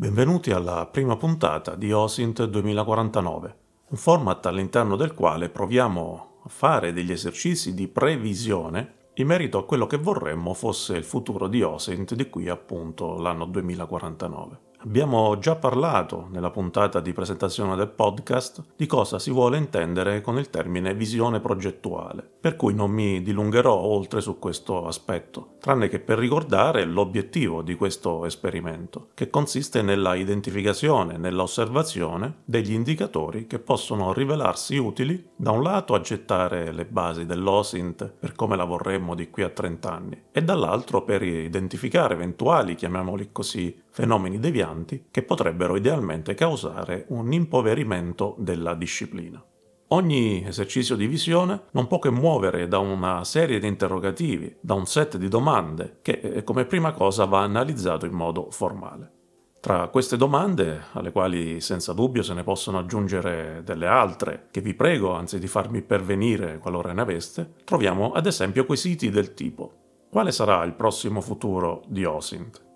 Benvenuti alla prima puntata di OSINT 2049, un format all'interno del quale proviamo a fare degli esercizi di previsione in merito a quello che vorremmo fosse il futuro di OSINT di qui appunto l'anno 2049. Abbiamo già parlato nella puntata di presentazione del podcast di cosa si vuole intendere con il termine visione progettuale, per cui non mi dilungherò oltre su questo aspetto, tranne che per ricordare l'obiettivo di questo esperimento, che consiste nella identificazione, nell'osservazione degli indicatori che possono rivelarsi utili da un lato a gettare le basi dell'OSINT per come la vorremmo di qui a 30 anni e dall'altro per identificare eventuali, chiamiamoli così, fenomeni devianti che potrebbero idealmente causare un impoverimento della disciplina. Ogni esercizio di visione non può che muovere da una serie di interrogativi, da un set di domande che eh, come prima cosa va analizzato in modo formale. Tra queste domande, alle quali senza dubbio se ne possono aggiungere delle altre, che vi prego anzi di farmi pervenire qualora ne aveste, troviamo ad esempio quesiti del tipo quale sarà il prossimo futuro di OSINT?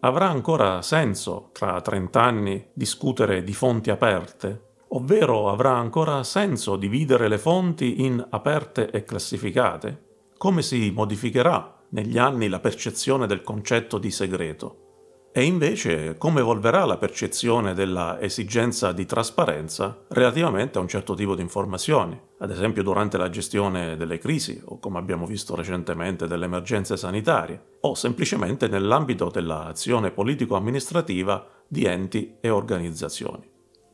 Avrà ancora senso tra 30 anni discutere di fonti aperte? Ovvero avrà ancora senso dividere le fonti in aperte e classificate? Come si modificherà negli anni la percezione del concetto di segreto? E invece come evolverà la percezione della esigenza di trasparenza relativamente a un certo tipo di informazioni, ad esempio durante la gestione delle crisi o come abbiamo visto recentemente delle emergenze sanitarie, o semplicemente nell'ambito dell'azione politico-amministrativa di enti e organizzazioni.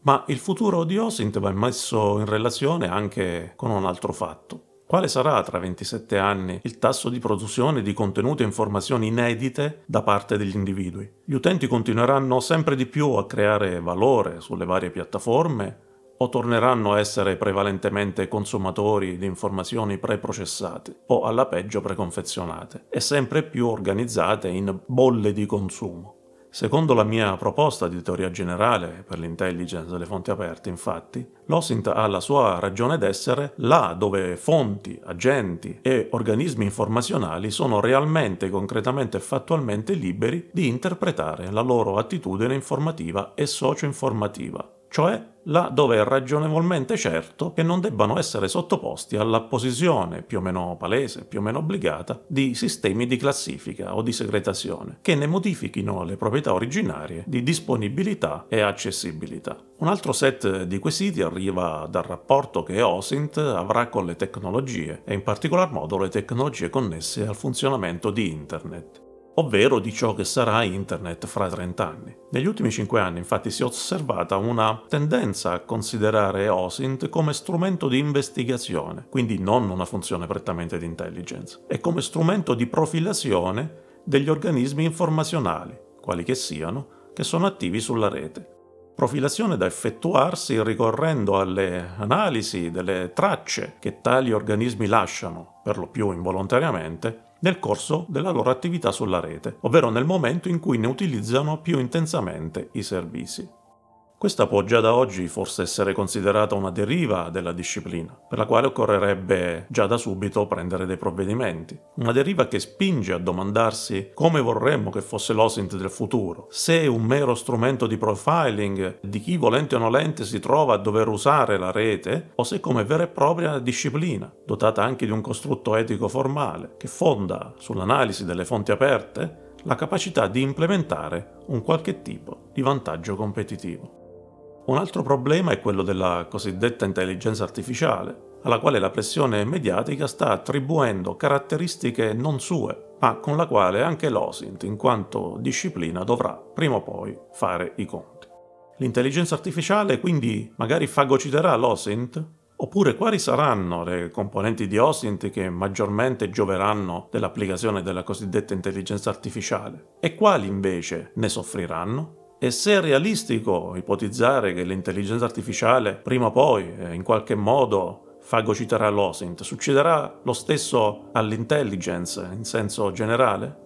Ma il futuro di OSINT va messo in relazione anche con un altro fatto. Quale sarà tra 27 anni il tasso di produzione di contenuti e informazioni inedite da parte degli individui? Gli utenti continueranno sempre di più a creare valore sulle varie piattaforme o torneranno a essere prevalentemente consumatori di informazioni preprocessate o alla peggio preconfezionate e sempre più organizzate in bolle di consumo? Secondo la mia proposta di teoria generale per l'intelligence delle fonti aperte, infatti, l'OSINT ha la sua ragione d'essere là dove fonti, agenti e organismi informazionali sono realmente, concretamente e fattualmente liberi di interpretare la loro attitudine informativa e socio-informativa, cioè là dove è ragionevolmente certo che non debbano essere sottoposti alla posizione più o meno palese, più o meno obbligata, di sistemi di classifica o di segretazione, che ne modifichino le proprietà originarie di disponibilità e accessibilità. Un altro set di quesiti arriva dal rapporto che OSINT avrà con le tecnologie, e in particolar modo le tecnologie connesse al funzionamento di Internet ovvero di ciò che sarà Internet fra 30 anni. Negli ultimi 5 anni infatti si è osservata una tendenza a considerare OSINT come strumento di investigazione, quindi non una funzione prettamente di intelligence, e come strumento di profilazione degli organismi informazionali, quali che siano, che sono attivi sulla rete. Profilazione da effettuarsi ricorrendo alle analisi delle tracce che tali organismi lasciano, per lo più involontariamente, nel corso della loro attività sulla rete, ovvero nel momento in cui ne utilizzano più intensamente i servizi. Questa può già da oggi forse essere considerata una deriva della disciplina, per la quale occorrerebbe già da subito prendere dei provvedimenti. Una deriva che spinge a domandarsi come vorremmo che fosse l'OSINT del futuro, se è un mero strumento di profiling di chi volente o nolente si trova a dover usare la rete, o se come vera e propria disciplina, dotata anche di un costrutto etico formale, che fonda sull'analisi delle fonti aperte la capacità di implementare un qualche tipo di vantaggio competitivo. Un altro problema è quello della cosiddetta intelligenza artificiale, alla quale la pressione mediatica sta attribuendo caratteristiche non sue, ma con la quale anche l'OSINT, in quanto disciplina, dovrà prima o poi fare i conti. L'intelligenza artificiale quindi magari fagociterà l'OSINT? Oppure quali saranno le componenti di OSINT che maggiormente gioveranno dell'applicazione della cosiddetta intelligenza artificiale? E quali invece ne soffriranno? E se è realistico ipotizzare che l'intelligenza artificiale prima o poi, eh, in qualche modo, fagociterà l'OSINT, succederà lo stesso all'intelligence in senso generale?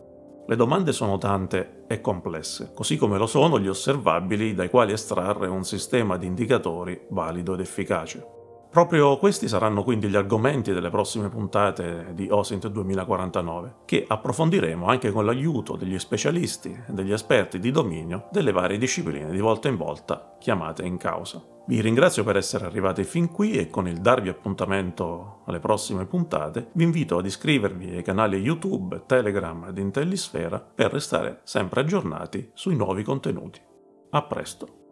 Le domande sono tante e complesse, così come lo sono gli osservabili dai quali estrarre un sistema di indicatori valido ed efficace. Proprio questi saranno quindi gli argomenti delle prossime puntate di OSINT 2049, che approfondiremo anche con l'aiuto degli specialisti e degli esperti di dominio delle varie discipline di volta in volta chiamate in causa. Vi ringrazio per essere arrivati fin qui e con il darvi appuntamento alle prossime puntate vi invito ad iscrivervi ai canali YouTube, Telegram ed Intellisfera per restare sempre aggiornati sui nuovi contenuti. A presto!